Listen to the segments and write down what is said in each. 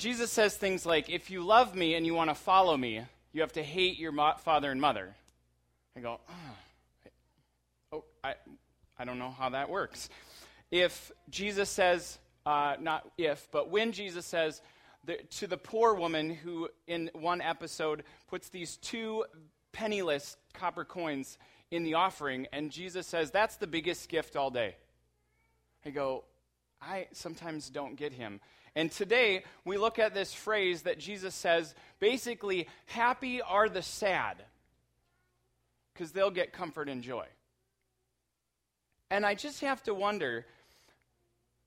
Jesus says things like, if you love me and you want to follow me, you have to hate your mo- father and mother. I go, oh, oh I, I don't know how that works. If Jesus says, uh, not if, but when Jesus says the, to the poor woman who, in one episode, puts these two penniless copper coins in the offering, and Jesus says, That's the biggest gift all day. I go, I sometimes don't get him. And today, we look at this phrase that Jesus says basically, happy are the sad, because they'll get comfort and joy. And I just have to wonder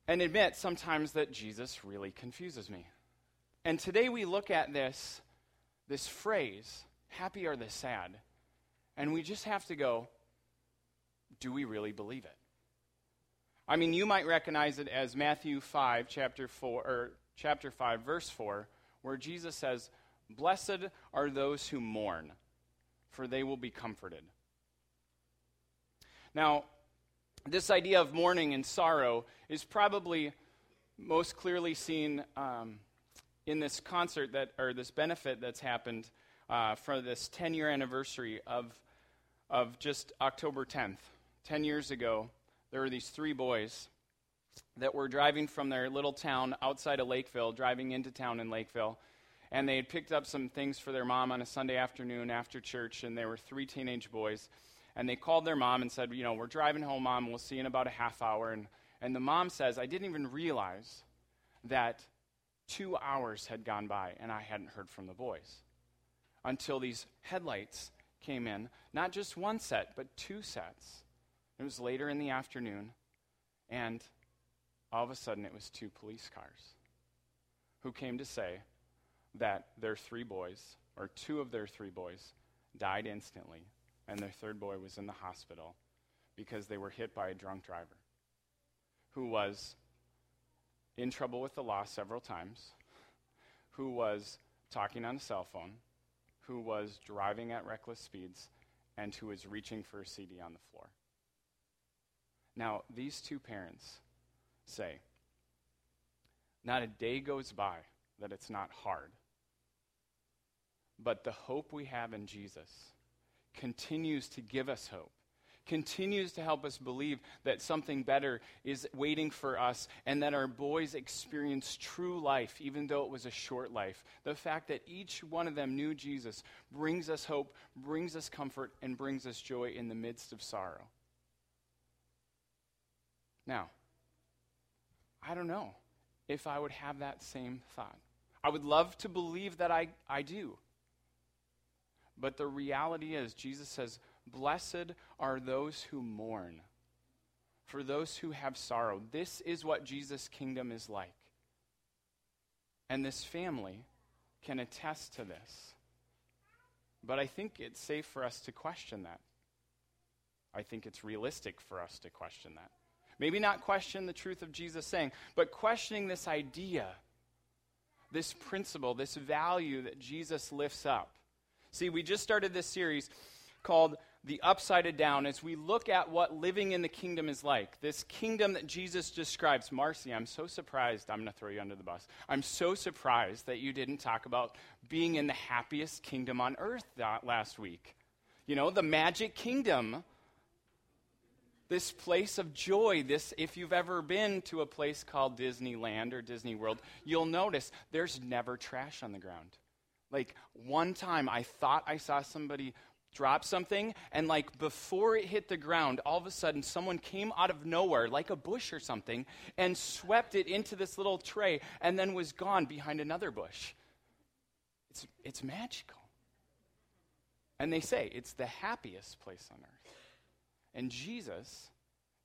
and admit sometimes that Jesus really confuses me. And today we look at this, this phrase, happy are the sad, and we just have to go, do we really believe it? I mean, you might recognize it as Matthew 5, chapter 4, or chapter 5, verse 4, where Jesus says, Blessed are those who mourn, for they will be comforted. Now, this idea of mourning and sorrow is probably most clearly seen um, in this concert that, or this benefit that's happened uh, for this 10 year anniversary of, of just October 10th. 10 years ago, there were these three boys that were driving from their little town outside of Lakeville, driving into town in Lakeville. And they had picked up some things for their mom on a Sunday afternoon after church, and they were three teenage boys and they called their mom and said, You know, we're driving home, mom. We'll see you in about a half hour. And, and the mom says, I didn't even realize that two hours had gone by and I hadn't heard from the boys until these headlights came in. Not just one set, but two sets. It was later in the afternoon, and all of a sudden it was two police cars who came to say that their three boys, or two of their three boys, died instantly and their third boy was in the hospital because they were hit by a drunk driver who was in trouble with the law several times, who was talking on a cell phone, who was driving at reckless speeds, and who was reaching for a CD on the floor. Now, these two parents say, not a day goes by that it's not hard. But the hope we have in Jesus continues to give us hope, continues to help us believe that something better is waiting for us and that our boys experience true life, even though it was a short life. The fact that each one of them knew Jesus brings us hope, brings us comfort, and brings us joy in the midst of sorrow. Now, I don't know if I would have that same thought. I would love to believe that I, I do. But the reality is, Jesus says, Blessed are those who mourn, for those who have sorrow. This is what Jesus' kingdom is like. And this family can attest to this. But I think it's safe for us to question that. I think it's realistic for us to question that. Maybe not question the truth of Jesus saying, but questioning this idea, this principle, this value that Jesus lifts up See, we just started this series called The Upside Down as we look at what living in the kingdom is like. This kingdom that Jesus describes. Marcy, I'm so surprised. I'm going to throw you under the bus. I'm so surprised that you didn't talk about being in the happiest kingdom on earth last week. You know, the magic kingdom this place of joy this if you've ever been to a place called disneyland or disney world you'll notice there's never trash on the ground like one time I thought I saw somebody drop something, and like before it hit the ground, all of a sudden someone came out of nowhere, like a bush or something, and swept it into this little tray and then was gone behind another bush. It's, it's magical. And they say it's the happiest place on earth. And Jesus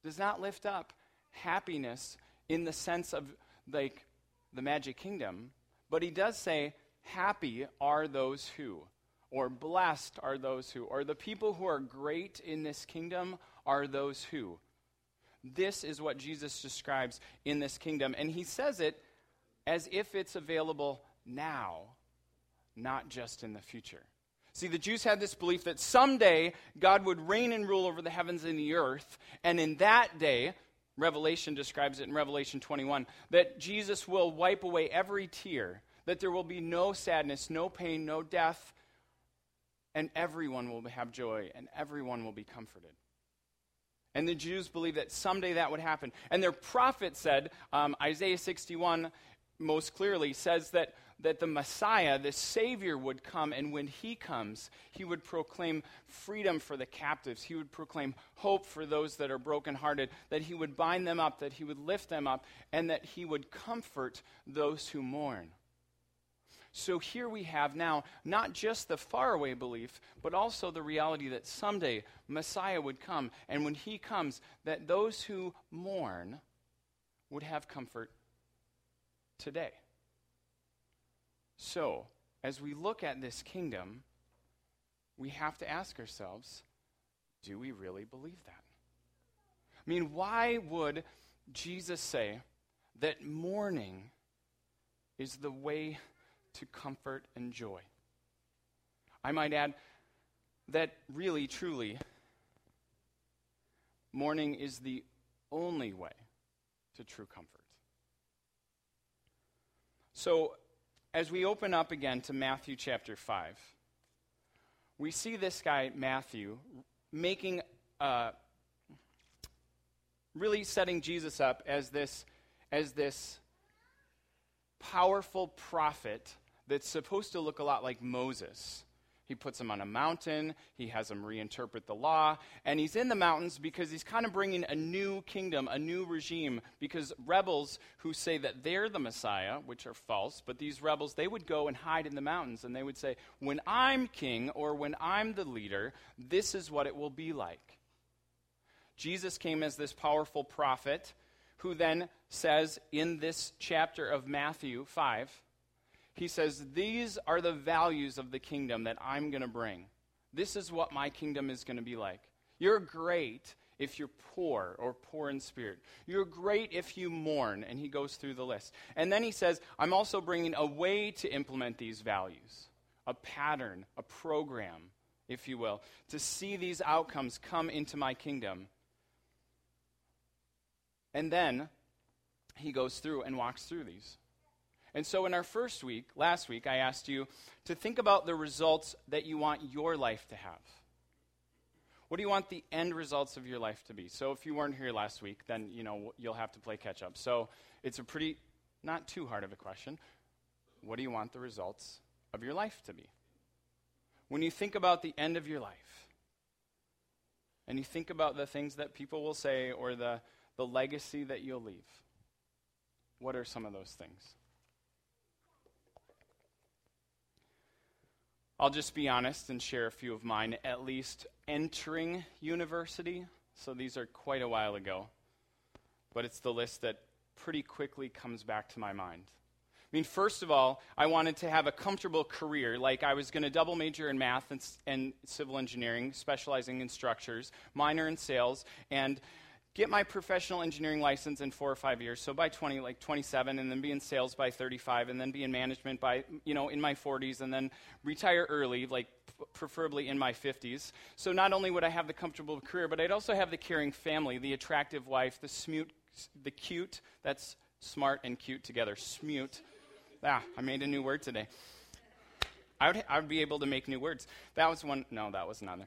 does not lift up happiness in the sense of like the magic kingdom, but he does say Happy are those who, or blessed are those who, or the people who are great in this kingdom are those who. This is what Jesus describes in this kingdom. And he says it as if it's available now, not just in the future. See, the Jews had this belief that someday God would reign and rule over the heavens and the earth, and in that day, Revelation describes it in Revelation 21, that Jesus will wipe away every tear that there will be no sadness, no pain, no death, and everyone will have joy and everyone will be comforted. And the Jews believed that someday that would happen. And their prophet said, um, Isaiah 61 most clearly says that, that the Messiah, the Savior, would come, and when he comes, he would proclaim freedom for the captives. He would proclaim hope for those that are brokenhearted, that he would bind them up, that he would lift them up, and that he would comfort those who mourn. So here we have now not just the faraway belief, but also the reality that someday Messiah would come, and when he comes, that those who mourn would have comfort today. So, as we look at this kingdom, we have to ask ourselves do we really believe that? I mean, why would Jesus say that mourning is the way to comfort and joy? I might add that really, truly, mourning is the only way to true comfort. So, as we open up again to Matthew chapter 5, we see this guy, Matthew, making, uh, really setting Jesus up as this, as this powerful prophet that's supposed to look a lot like Moses. He puts him on a mountain. He has him reinterpret the law. And he's in the mountains because he's kind of bringing a new kingdom, a new regime. Because rebels who say that they're the Messiah, which are false, but these rebels, they would go and hide in the mountains and they would say, When I'm king or when I'm the leader, this is what it will be like. Jesus came as this powerful prophet who then says in this chapter of Matthew 5, he says, These are the values of the kingdom that I'm going to bring. This is what my kingdom is going to be like. You're great if you're poor or poor in spirit. You're great if you mourn. And he goes through the list. And then he says, I'm also bringing a way to implement these values a pattern, a program, if you will, to see these outcomes come into my kingdom. And then he goes through and walks through these. And so, in our first week, last week, I asked you to think about the results that you want your life to have. What do you want the end results of your life to be? So, if you weren't here last week, then you know you'll have to play catch up. So, it's a pretty, not too hard of a question. What do you want the results of your life to be? When you think about the end of your life, and you think about the things that people will say or the, the legacy that you'll leave, what are some of those things? I'll just be honest and share a few of mine, at least entering university. So these are quite a while ago. But it's the list that pretty quickly comes back to my mind. I mean, first of all, I wanted to have a comfortable career. Like, I was going to double major in math and, and, civil engineering, specializing in structures, minor in sales, and get my professional engineering license in four or five years. So by 20, like 27, and then be in sales by 35, and then be in management by, you know, in my 40s, and then retire early, like preferably in my 50s. So not only would I have the comfortable career, but I'd also have the caring family, the attractive wife, the smute, the cute, that's smart and cute together, smute. Ah, I made a new word today. I would, I would be able to make new words. That was one, no, that was another.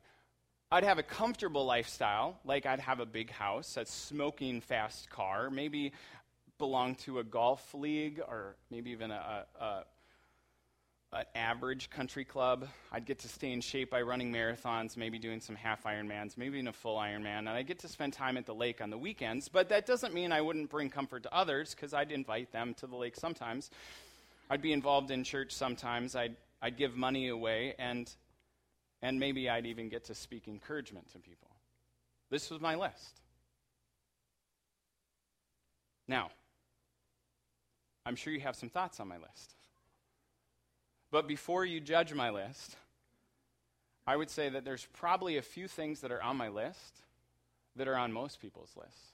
I'd have a comfortable lifestyle, like I'd have a big house, a smoking fast car, maybe belong to a golf league or maybe even a, a, a an average country club. I'd get to stay in shape by running marathons, maybe doing some half Ironmans, maybe in a full Ironman. And I get to spend time at the lake on the weekends, but that doesn't mean I wouldn't bring comfort to others because I'd invite them to the lake sometimes. I'd be involved in church sometimes. I'd, I'd give money away. And and maybe I'd even get to speak encouragement to people. This was my list. Now, I'm sure you have some thoughts on my list. But before you judge my list, I would say that there's probably a few things that are on my list that are on most people's lists.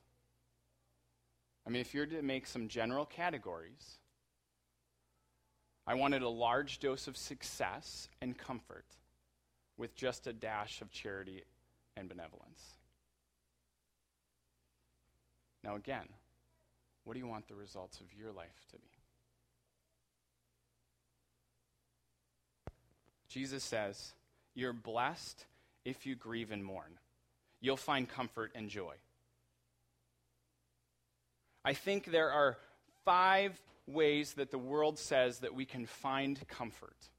I mean, if you're to make some general categories, I wanted a large dose of success and comfort with just a dash of charity and benevolence. Now, again, what do you want the results of your life to be? Jesus says, You're blessed if you grieve and mourn. You'll find comfort and joy. I think there are five ways that the world says that we can find comfort.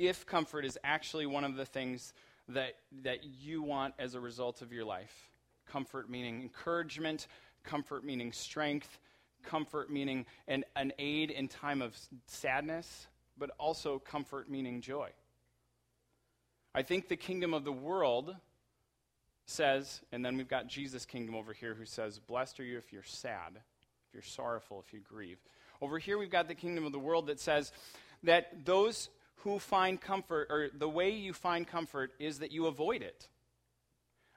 If comfort is actually one of the things that, that you want as a result of your life comfort meaning encouragement, comfort meaning strength, comfort meaning an, an aid in time of sadness, but also comfort meaning joy. I think the kingdom of the world says, and then we've got Jesus' kingdom over here who says, Blessed are you if you're sad, if you're sorrowful, if you grieve. Over here, we've got the kingdom of the world that says that those who find comfort, or the way you find comfort, is that you avoid it.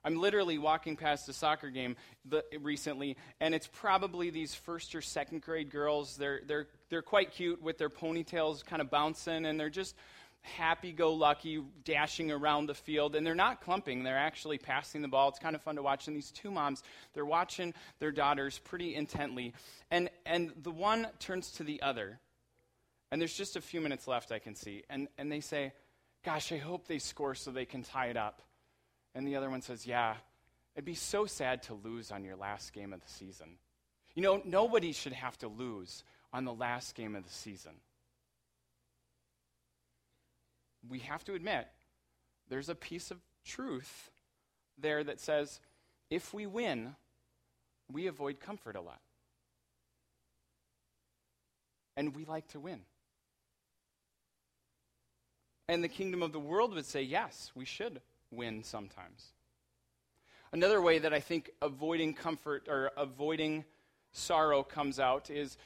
I'm literally walking past a soccer game the, recently, and it's probably these first or second grade girls. They're, they're, they're quite cute with their ponytails kind of bouncing, and they're just happy go lucky, dashing around the field. And they're not clumping, they're actually passing the ball. It's kind of fun to watch. And these two moms, they're watching their daughters pretty intently. And, and the one turns to the other, and there's just a few minutes left, I can see. And, and they say, Gosh, I hope they score so they can tie it up. And the other one says, Yeah, it'd be so sad to lose on your last game of the season. You know, nobody should have to lose on the last game of the season we have to admit there's a piece of truth there that says if we win, we avoid comfort a lot. And we like to win. And the kingdom of the world would say, yes, we should win sometimes. Another way that I think avoiding comfort or avoiding sorrow comes out is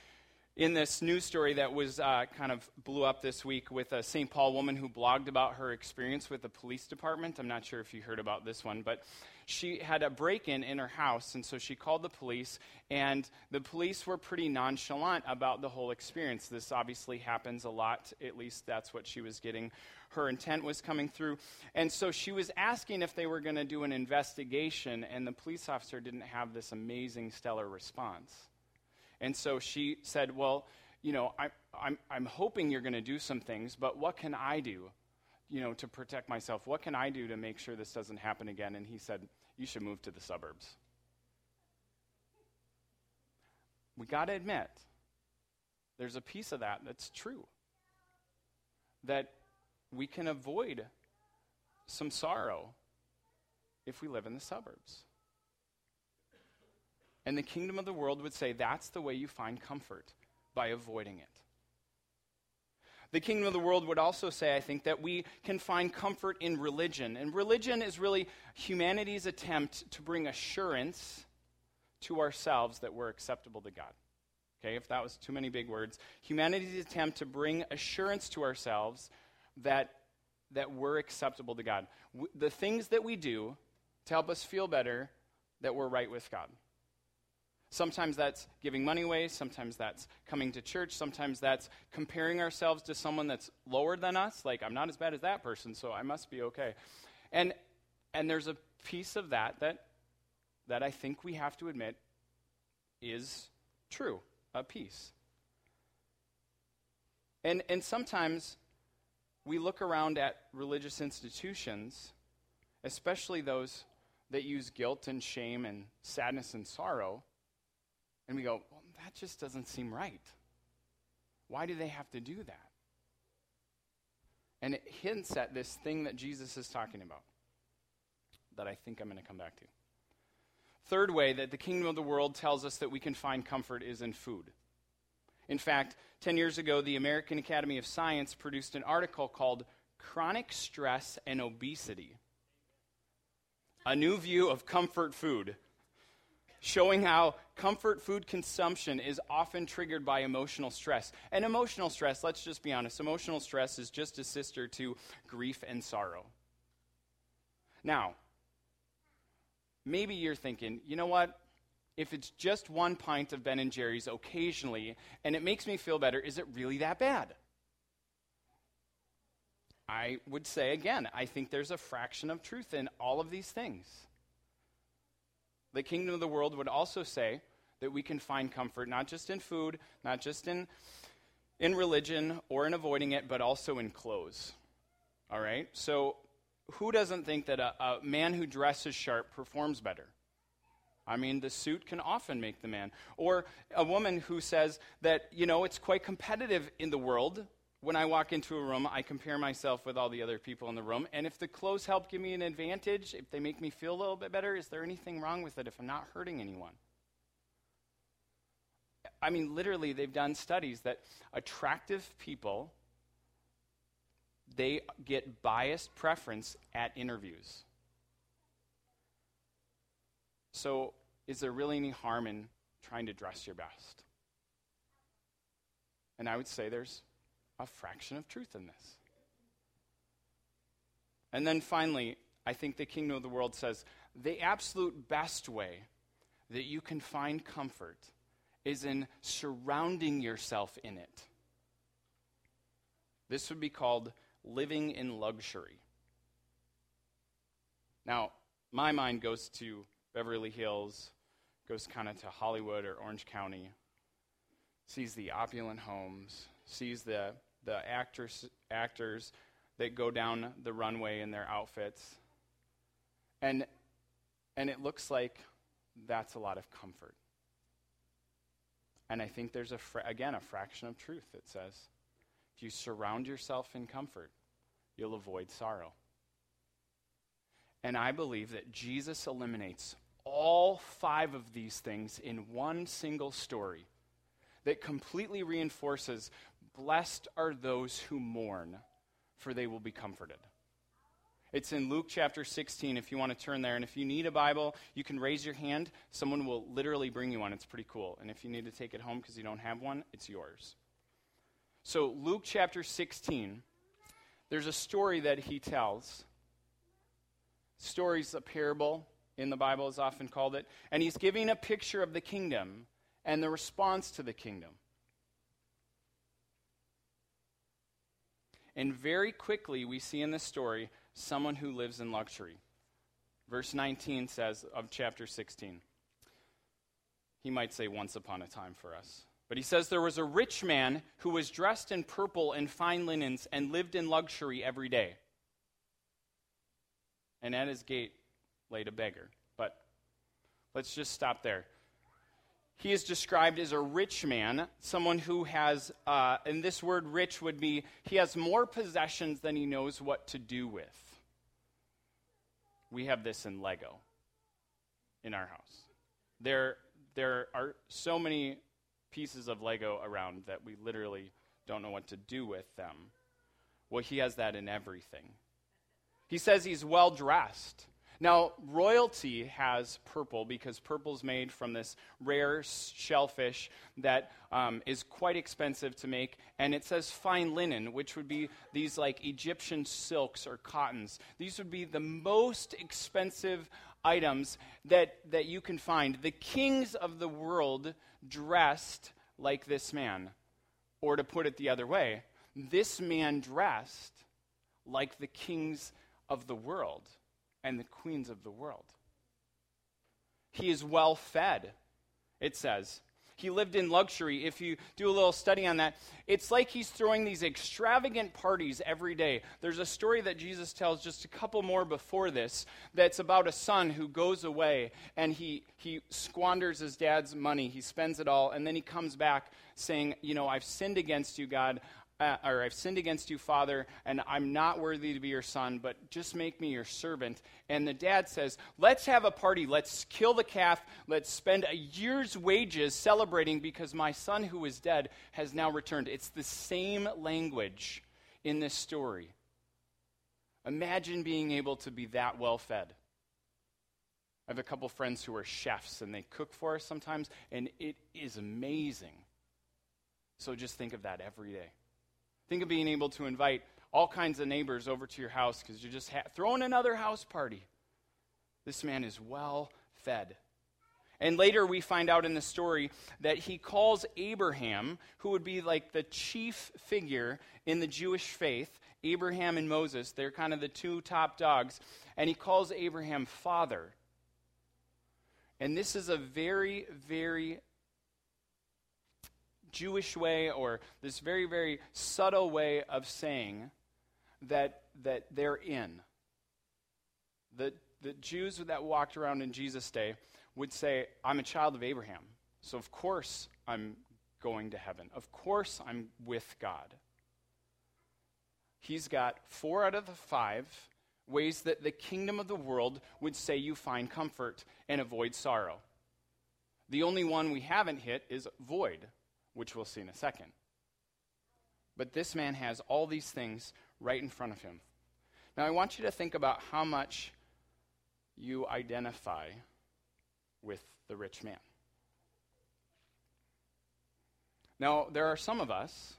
in this news story that was uh, kind of blew up this week with a St. Paul woman who blogged about her experience with the police department. I'm not sure if you heard about this one, but she had a break in in her house, and so she called the police, and the police were pretty nonchalant about the whole experience. This obviously happens a lot, at least that's what she was getting. Her intent was coming through. And so she was asking if they were going to do an investigation, and the police officer didn't have this amazing, stellar response. And so she said, Well, you know, I, I'm, I'm hoping you're going to do some things, but what can I do, you know, to protect myself? What can I do to make sure this doesn't happen again? And he said, You should move to the suburbs. We got to admit, there's a piece of that that's true. That we can avoid some sorrow if we live in the suburbs. And the kingdom of the world would say that's the way you find comfort, by avoiding it. The kingdom of the world would also say, I think, that we can find comfort in religion. And religion is really humanity's attempt to bring assurance to ourselves that we're acceptable to God. Okay, if that was too many big words, humanity's attempt to bring assurance to ourselves that, that we're acceptable to God. W- the things that we do to help us feel better that we're right with God. Sometimes that's giving money away, sometimes that's coming to church, sometimes that's comparing ourselves to someone that's lower than us, like I'm not as bad as that person, so I must be okay. And and there's a piece of that that that I think we have to admit is true, a piece. And and sometimes we look around at religious institutions, especially those that use guilt and shame and sadness and sorrow, and we go, well, that just doesn't seem right. Why do they have to do that? And it hints at this thing that Jesus is talking about that I think I'm going to come back to. Third way that the kingdom of the world tells us that we can find comfort is in food. In fact, 10 years ago, the American Academy of Science produced an article called Chronic Stress and Obesity A New View of Comfort Food showing how comfort food consumption is often triggered by emotional stress. And emotional stress, let's just be honest, emotional stress is just a sister to grief and sorrow. Now, maybe you're thinking, you know what? If it's just one pint of Ben and Jerry's occasionally and it makes me feel better, is it really that bad? I would say again, I think there's a fraction of truth in all of these things. The kingdom of the world would also say that we can find comfort not just in food, not just in in religion or in avoiding it, but also in clothes. All right? So, who doesn't think that a, a man who dresses sharp performs better? I mean, the suit can often make the man. Or a woman who says that, you know, it's quite competitive in the world. When I walk into a room, I compare myself with all the other people in the room. And if the clothes help give me an advantage, if they make me feel a little bit better, is there anything wrong with it if I'm not hurting anyone? I mean, literally, they've done studies that attractive people they get biased preference at interviews. So, is there really any harm in trying to dress your best? And I would say there's a fraction of truth in this. And then finally, I think the kingdom of the world says the absolute best way that you can find comfort is in surrounding yourself in it. This would be called living in luxury. Now, my mind goes to Beverly Hills, goes kind of to Hollywood or Orange County, sees the opulent homes, sees the, the actors, actors that go down the runway in their outfits. And, and it looks like that's a lot of comfort. And I think there's, a fra- again, a fraction of truth that says if you surround yourself in comfort, you'll avoid sorrow. And I believe that Jesus eliminates all five of these things in one single story that completely reinforces blessed are those who mourn, for they will be comforted. It's in Luke chapter 16 if you want to turn there. And if you need a Bible, you can raise your hand. Someone will literally bring you one. It's pretty cool. And if you need to take it home because you don't have one, it's yours. So, Luke chapter 16 there's a story that he tells. Story's a parable in the Bible is often called it. And he's giving a picture of the kingdom and the response to the kingdom. And very quickly, we see in this story someone who lives in luxury. Verse 19 says of chapter 16. He might say once upon a time for us. But he says there was a rich man who was dressed in purple and fine linens and lived in luxury every day. And at his gate laid a beggar. But let's just stop there. He is described as a rich man, someone who has, uh, and this word rich would be, he has more possessions than he knows what to do with. We have this in Lego in our house. There, there are so many pieces of Lego around that we literally don't know what to do with them. Well, he has that in everything. He says he's well dressed. Now, royalty has purple because purple is made from this rare shellfish that um, is quite expensive to make. And it says fine linen, which would be these like Egyptian silks or cottons. These would be the most expensive items that, that you can find. The kings of the world dressed like this man. Or to put it the other way, this man dressed like the kings of the world and the queens of the world. He is well fed, it says. He lived in luxury. If you do a little study on that, it's like he's throwing these extravagant parties every day. There's a story that Jesus tells just a couple more before this that's about a son who goes away and he, he squanders his dad's money. He spends it all, and then he comes back saying, You know, I've sinned against you, God uh, or I've sinned against you, Father, and I'm not worthy to be your son, but just make me your servant. And the dad says, Let's have a party. Let's kill the calf. Let's spend a year's wages celebrating because my son who was dead has now returned. It's the same language in this story. Imagine being able to be that well fed. I have a couple friends who are chefs and they cook for us sometimes, and it is amazing. So just think of that every day. Think of being able to invite all kinds of neighbors over to your house because you're just ha- throwing another house party. This man is well fed. And later we find out in the story that he calls Abraham, who would be like the chief figure in the Jewish faith, Abraham and Moses, they're kind of the two top dogs, and he calls Abraham father. And this is a very, very Jewish way or this very, very subtle way of saying that, that they're in. The, the Jews that walked around in Jesus' day would say, I'm a child of Abraham, so of course I'm going to heaven. Of course I'm with God. He's got four out of the five ways that the kingdom of the world would say you find comfort and avoid sorrow. The only one we haven't hit is void, which we'll see in a second. But this man has all these things right in front of him. Now, I want you to think about how much you identify with the rich man. Now, there are some of us,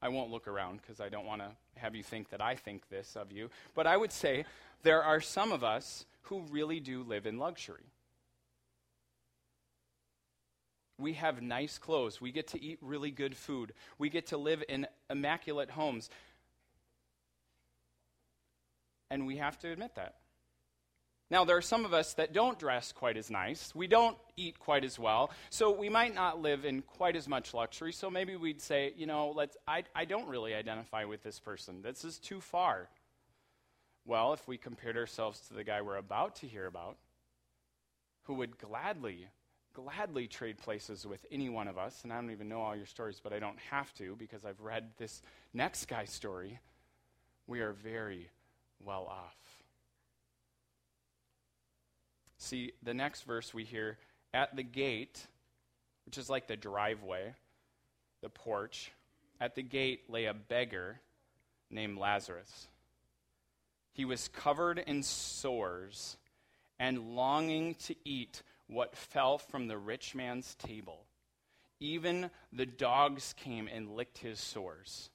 I won't look around because I don't want to have you think that I think this of you, but I would say there are some of us who really do live in luxury. We have nice clothes. We get to eat really good food. We get to live in immaculate homes. And we have to admit that. Now, there are some of us that don't dress quite as nice. We don't eat quite as well. So we might not live in quite as much luxury. So maybe we'd say, you know, let's, I, I don't really identify with this person. This is too far. Well, if we compared ourselves to the guy we're about to hear about, who would gladly, gladly trade places with any one of us, and I don't even know all your stories, but I don't have to because I've read this next guy's story, we are very well off. See, the next verse we hear at the gate, which is like the driveway, the porch, at the gate lay a beggar named Lazarus. He was covered in sores and longing to eat what fell from the rich man's table. Even the dogs came and licked his sores.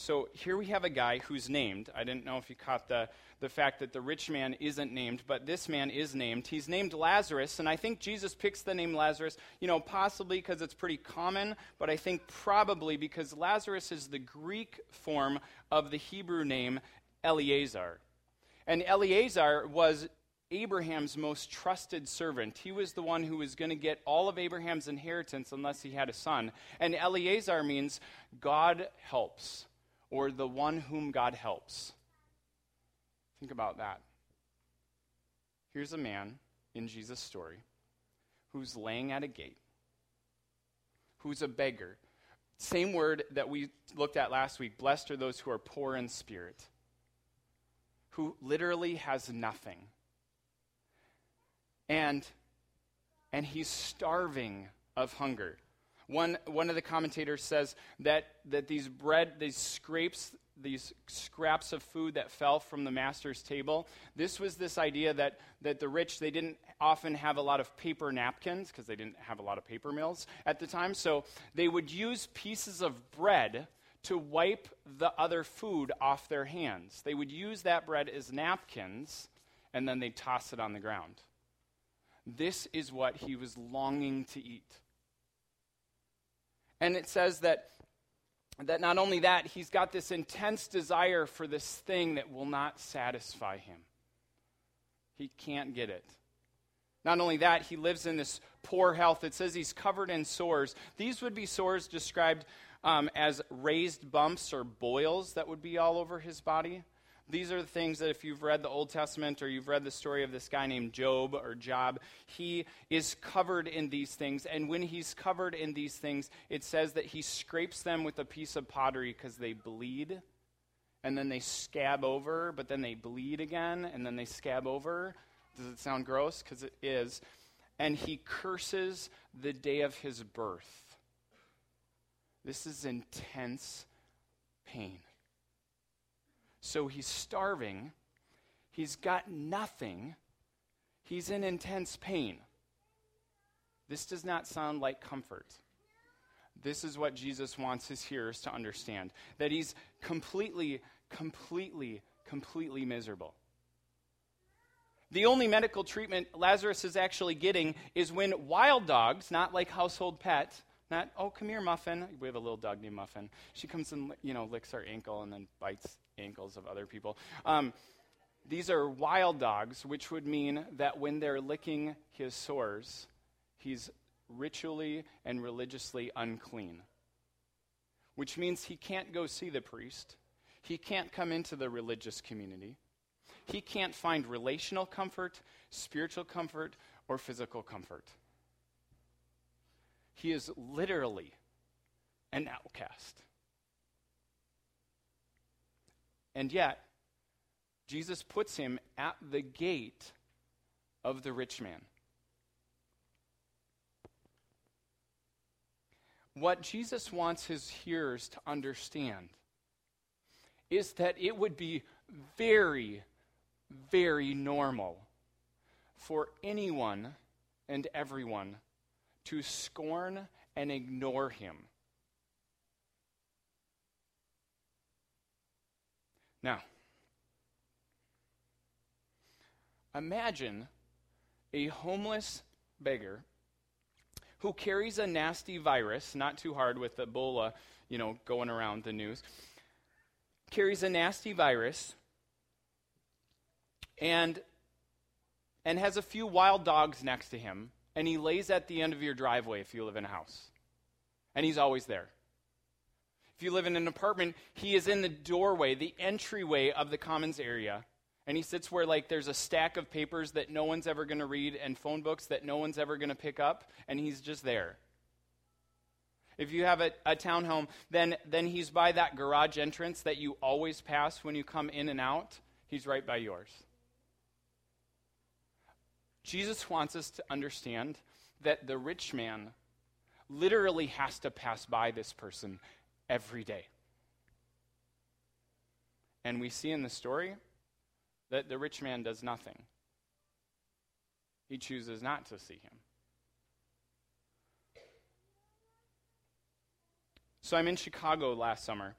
So here we have a guy who's named. I didn't know if you caught the, the fact that the rich man isn't named, but this man is named. He's named Lazarus, and I think Jesus picks the name Lazarus, you know, possibly because it's pretty common, but I think probably because Lazarus is the Greek form of the Hebrew name Eleazar. And Eleazar was Abraham's most trusted servant. He was the one who was going to get all of Abraham's inheritance unless he had a son. And Eleazar means God helps or the one whom God helps. Think about that. Here's a man in Jesus' story who's laying at a gate, who's a beggar. Same word that we looked at last week blessed are those who are poor in spirit, who literally has nothing. And, and he's starving of hunger. One, one of the commentators says that, that these bread, these scrapes, these scraps of food that fell from the master's table, this was this idea that, that the rich, they didn't often have a lot of paper napkins because they didn't have a lot of paper mills at the time. So they would use pieces of bread to wipe the other food off their hands. They would use that bread as napkins and then they'd toss it on the ground. This is what he was longing to eat. And it says that, that not only that, he's got this intense desire for this thing that will not satisfy him. He can't get it. Not only that, he lives in this poor health. It says he's covered in sores. These would be sores described um, as raised bumps or boils that would be all over his body. These are the things that if you've read the Old Testament or you've read the story of this guy named Job or Job, he is covered in these things. And when he's covered in these things, it says that he scrapes them with a piece of pottery because they bleed. And then they scab over, but then they bleed again, and then they scab over. Does it sound gross? Because it is. And he curses the day of his birth. This is intense pain. So he's starving. He's got nothing. He's in intense pain. This does not sound like comfort. This is what Jesus wants his hearers to understand that he's completely, completely, completely miserable. The only medical treatment Lazarus is actually getting is when wild dogs, not like household pets, not, oh, come here, Muffin. We have a little dog named Muffin. She comes and, you know, licks our ankle and then bites ankles of other people. Um, these are wild dogs, which would mean that when they're licking his sores, he's ritually and religiously unclean, which means he can't go see the priest. He can't come into the religious community. He can't find relational comfort, spiritual comfort, or physical comfort. He is literally an outcast. And yet, Jesus puts him at the gate of the rich man. What Jesus wants his hearers to understand is that it would be very, very normal for anyone and everyone to scorn and ignore him. Now, imagine a homeless beggar who carries a nasty virus, not too hard with Ebola, you know, going around the news, carries a nasty virus and and has a few wild dogs next to him, and he lays at the end of your driveway if you live in a house. And he's always there. If you live in an apartment, he is in the doorway, the entryway of the commons area. And he sits where, like, there's a stack of papers that no one's ever going to read and phone books that no one's ever going to pick up, and he's just there. If you have a, a townhome, then, then he's by that garage entrance that you always pass when you come in and out. He's right by yours. Jesus wants us to understand that the rich man literally has to pass by this person every day. And we see in the story that the rich man does nothing. He chooses not to see him. So I'm in Chicago last summer,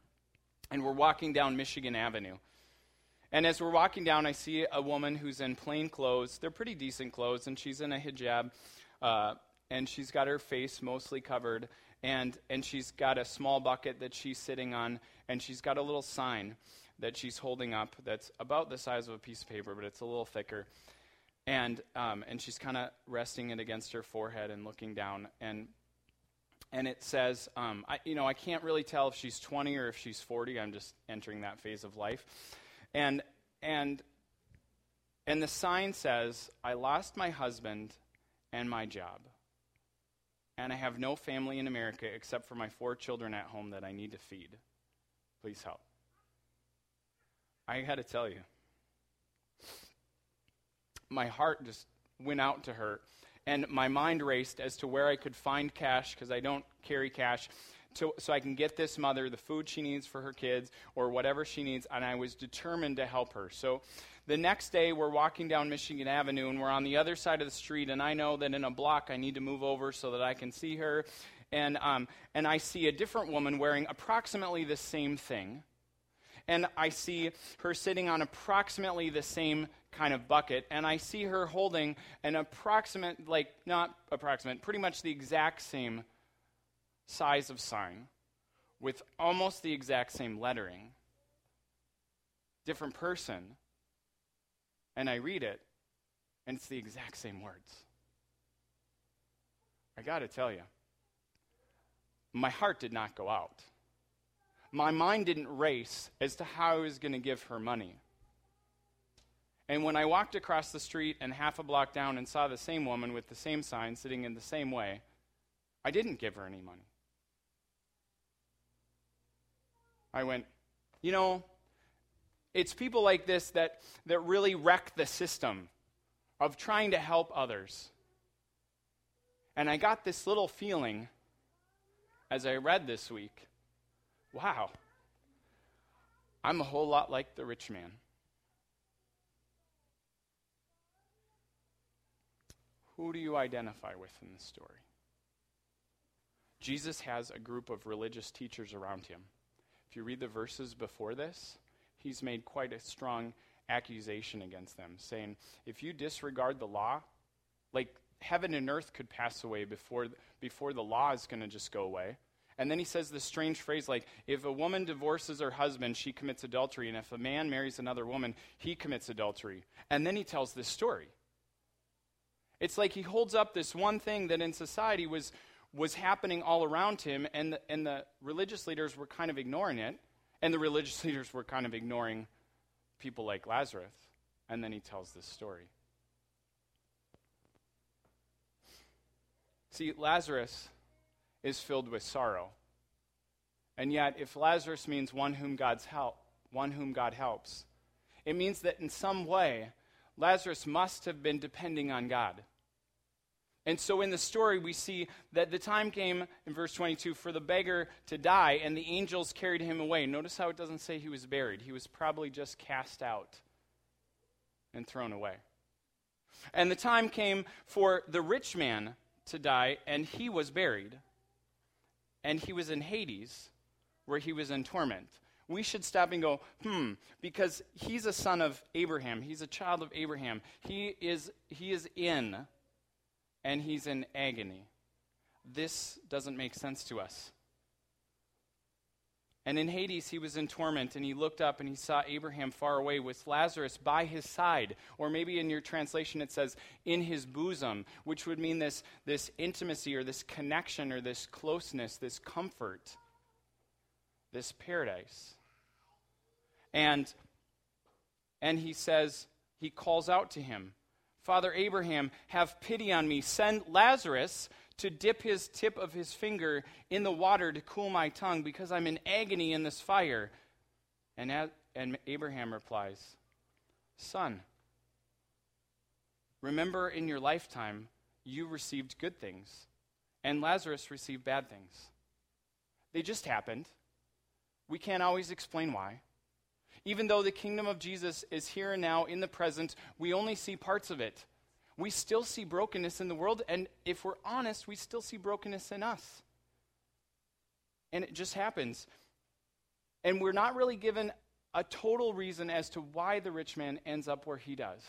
and we're walking down Michigan Avenue. And as we're walking down, I see a woman who's in plain clothes. They're pretty decent clothes, and she's in a hijab, uh, and she's got her face mostly covered, and, and she's got a small bucket that she's sitting on, and she's got a little sign that she's holding up that's about the size of a piece of paper, but it's a little thicker. And, um, and she's kind of resting it against her forehead and looking down. And, and it says, um, I, you know, I can't really tell if she's 20 or if she's 40. I'm just entering that phase of life. And, and, and the sign says, I lost my husband and my job. And I have no family in America except for my four children at home that I need to feed. Please help. I had to tell you, my heart just went out to her, and my mind raced as to where I could find cash because I don't carry cash. To, so I can get this mother the food she needs for her kids or whatever she needs, and I was determined to help her. So the next day, we're walking down Michigan Avenue, and we're on the other side of the street, and I know that in a block I need to move over so that I can see her. And, um, and I see a different woman wearing approximately the same thing and I see her sitting on approximately the same kind of bucket, and I see her holding an approximate, like, not approximate, pretty much the exact same size of sign with almost the exact same lettering. Different person. And I read it, and it's the exact same words. I got to tell you, my heart did not go out my mind didn't race as to how I was going to give her money. And when I walked across the street and half a block down and saw the same woman with the same sign sitting in the same way, I didn't give her any money. I went, you know, it's people like this that, that really wreck the system of trying to help others. And I got this little feeling as I read this week wow, I'm a whole lot like the rich man. Who do you identify with in this story? Jesus has a group of religious teachers around him. If you read the verses before this, he's made quite a strong accusation against them, saying, if you disregard the law, like heaven and earth could pass away before, before the law is going to just go away. And then he says this strange phrase like, if a woman divorces her husband, she commits adultery. And if a man marries another woman, he commits adultery. And then he tells this story. It's like he holds up this one thing that in society was, was happening all around him, and the, and the religious leaders were kind of ignoring it, and the religious leaders were kind of ignoring people like Lazarus. And then he tells this story. See, Lazarus is filled with sorrow. And yet, if Lazarus means one whom God's help, one whom God helps, it means that in some way, Lazarus must have been depending on God. And so in the story, we see that the time came in verse 22 for the beggar to die, and the angels carried him away. Notice how it doesn't say he was buried, he was probably just cast out and thrown away. And the time came for the rich man to die, and he was buried. And he was in Hades, where he was in torment. We should stop and go, hmm, because he's a son of Abraham. He's a child of Abraham. He is, he is in and he's in agony. This doesn't make sense to us. And in Hades, he was in torment, and he looked up and he saw Abraham far away with Lazarus by his side. Or maybe in your translation it says, in his bosom, which would mean this, this intimacy or this connection or this closeness, this comfort, this paradise. And, and he says, he calls out to him. Father Abraham, have pity on me. Send Lazarus to dip his tip of his finger in the water to cool my tongue, because I'm in agony in this fire. And, as, and Abraham replies, Son, remember in your lifetime you received good things, and Lazarus received bad things. They just happened. We can't always explain why. Even though the kingdom of Jesus is here and now in the present, we only see parts of it. We still see brokenness in the world, and if we're honest, we still see brokenness in us. And it just happens. And we're not really given a total reason as to why the rich man ends up where he does.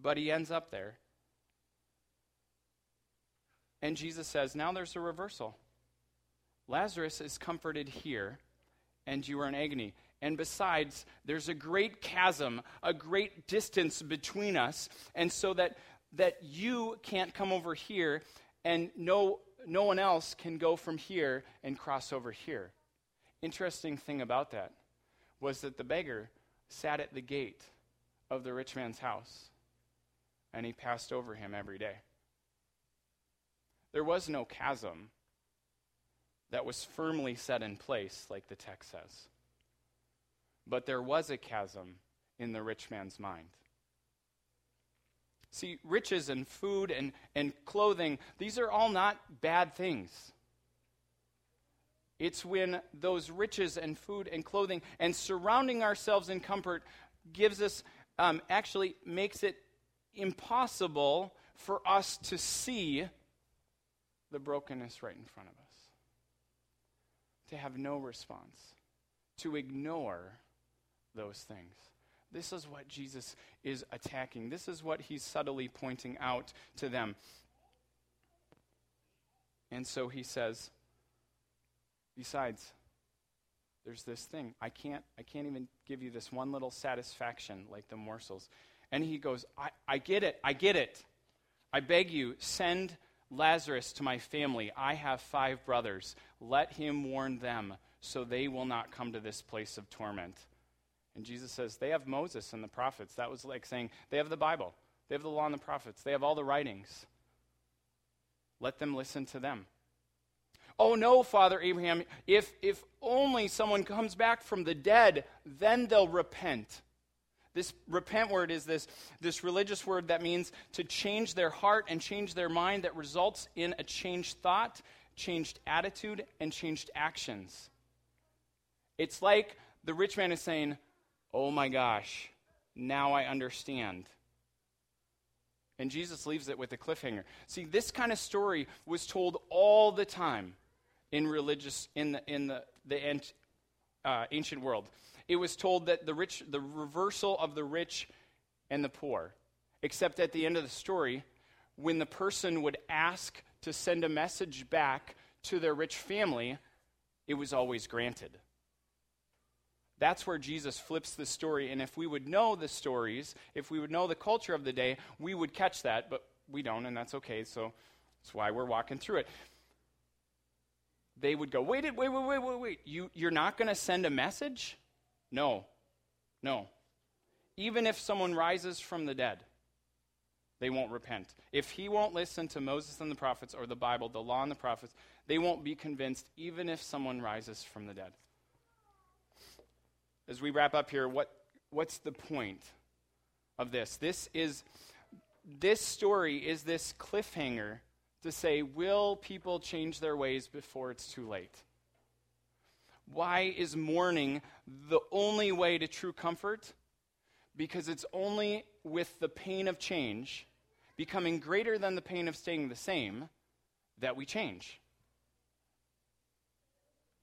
But he ends up there. And Jesus says, now there's a reversal. Lazarus is comforted here, and you are in agony. And besides, there's a great chasm, a great distance between us. And so that, that you can't come over here and no, no one else can go from here and cross over here. Interesting thing about that was that the beggar sat at the gate of the rich man's house and he passed over him every day. There was no chasm that was firmly set in place, like the text says. But there was a chasm in the rich man's mind. See, riches and food and, and clothing, these are all not bad things. It's when those riches and food and clothing and surrounding ourselves in comfort gives us, um, actually makes it impossible for us to see the brokenness right in front of us. To have no response, to ignore those things. This is what Jesus is attacking. This is what he's subtly pointing out to them. And so he says, besides, there's this thing. I can't, I can't even give you this one little satisfaction like the morsels. And he goes, I, I get it. I get it. I beg you, send Lazarus to my family. I have five brothers. Let him warn them so they will not come to this place of torment. And Jesus says, they have Moses and the prophets. That was like saying, they have the Bible, they have the law and the prophets, they have all the writings. Let them listen to them. Oh no, Father Abraham, if, if only someone comes back from the dead, then they'll repent. This repent word is this, this religious word that means to change their heart and change their mind that results in a changed thought, changed attitude, and changed actions. It's like the rich man is saying, Oh my gosh, now I understand. And Jesus leaves it with a cliffhanger. See, this kind of story was told all the time in religious in the in the, the uh, ancient world. It was told that the rich, the reversal of the rich and the poor. Except at the end of the story, when the person would ask to send a message back to their rich family, it was always granted. That's where Jesus flips the story. And if we would know the stories, if we would know the culture of the day, we would catch that, but we don't, and that's okay. So that's why we're walking through it. They would go, wait, wait, wait, wait, wait, wait. You, you're not going to send a message? No. No. Even if someone rises from the dead, they won't repent. If he won't listen to Moses and the prophets or the Bible, the law and the prophets, they won't be convinced, even if someone rises from the dead. As we wrap up here, what, what's the point of this? This is this story is this cliffhanger to say, will people change their ways before it's too late? Why is mourning the only way to true comfort? Because it's only with the pain of change becoming greater than the pain of staying the same that we change.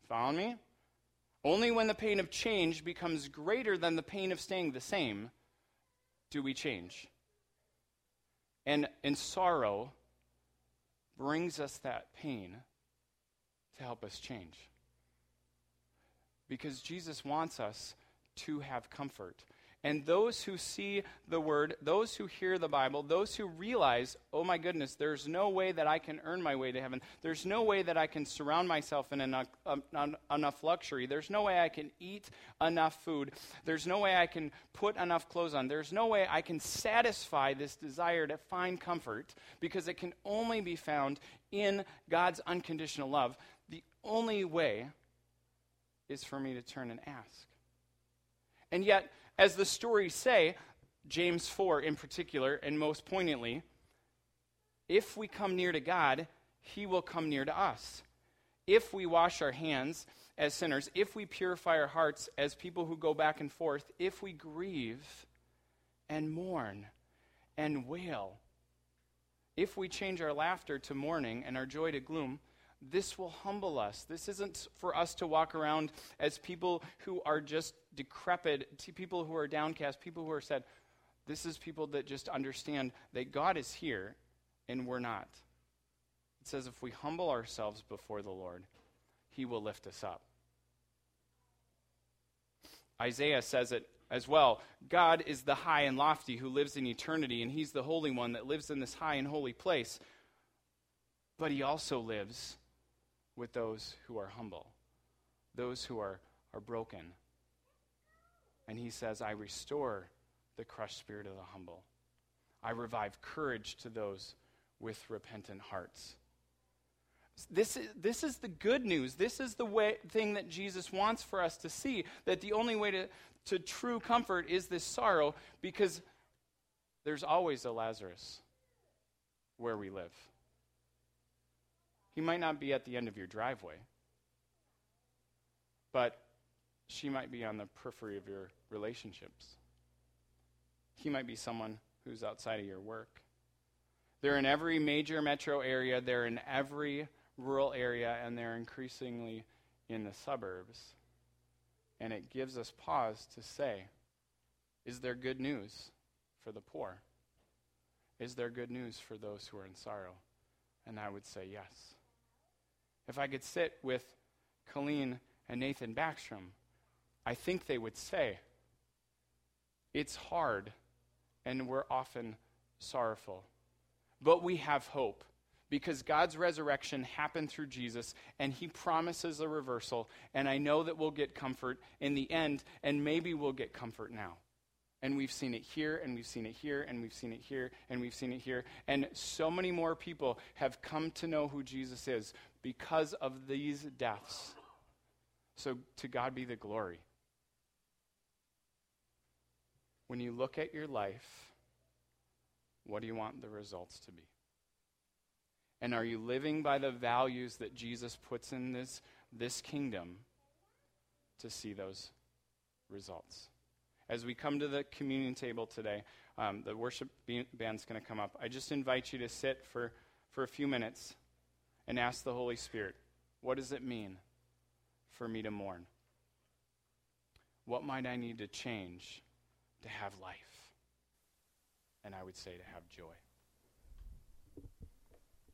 Follow me? Only when the pain of change becomes greater than the pain of staying the same do we change. And, and sorrow brings us that pain to help us change. Because Jesus wants us to have comfort. And those who see the word, those who hear the Bible, those who realize, oh my goodness, there's no way that I can earn my way to heaven. There's no way that I can surround myself in enough, um, enough luxury. There's no way I can eat enough food. There's no way I can put enough clothes on. There's no way I can satisfy this desire to find comfort because it can only be found in God's unconditional love. The only way is for me to turn and ask. And yet, as the stories say, James 4 in particular, and most poignantly, if we come near to God, he will come near to us. If we wash our hands as sinners, if we purify our hearts as people who go back and forth, if we grieve and mourn and wail, if we change our laughter to mourning and our joy to gloom, this will humble us. This isn't for us to walk around as people who are just decrepit, people who are downcast, people who are sad. This is people that just understand that God is here and we're not. It says if we humble ourselves before the Lord, he will lift us up. Isaiah says it as well. God is the high and lofty who lives in eternity, and he's the holy one that lives in this high and holy place. But he also lives with those who are humble, those who are, are broken. And he says, I restore the crushed spirit of the humble. I revive courage to those with repentant hearts. This is, this is the good news. This is the way, thing that Jesus wants for us to see that the only way to, to true comfort is this sorrow because there's always a Lazarus where we live. He might not be at the end of your driveway, but she might be on the periphery of your relationships. He might be someone who's outside of your work. They're in every major metro area, they're in every rural area, and they're increasingly in the suburbs. And it gives us pause to say, is there good news for the poor? Is there good news for those who are in sorrow? And I would say yes. If I could sit with Colleen and Nathan Backstrom, I think they would say, It's hard, and we're often sorrowful. But we have hope because God's resurrection happened through Jesus, and He promises a reversal. And I know that we'll get comfort in the end, and maybe we'll get comfort now. And we've seen it here, and we've seen it here, and we've seen it here, and we've seen it here. And so many more people have come to know who Jesus is because of these deaths. So to God be the glory. When you look at your life, what do you want the results to be? And are you living by the values that Jesus puts in this, this kingdom to see those results? As we come to the communion table today, um, the worship band's going to come up. I just invite you to sit for, for a few minutes and ask the Holy Spirit, what does it mean for me to mourn? What might I need to change to have life? And I would say to have joy.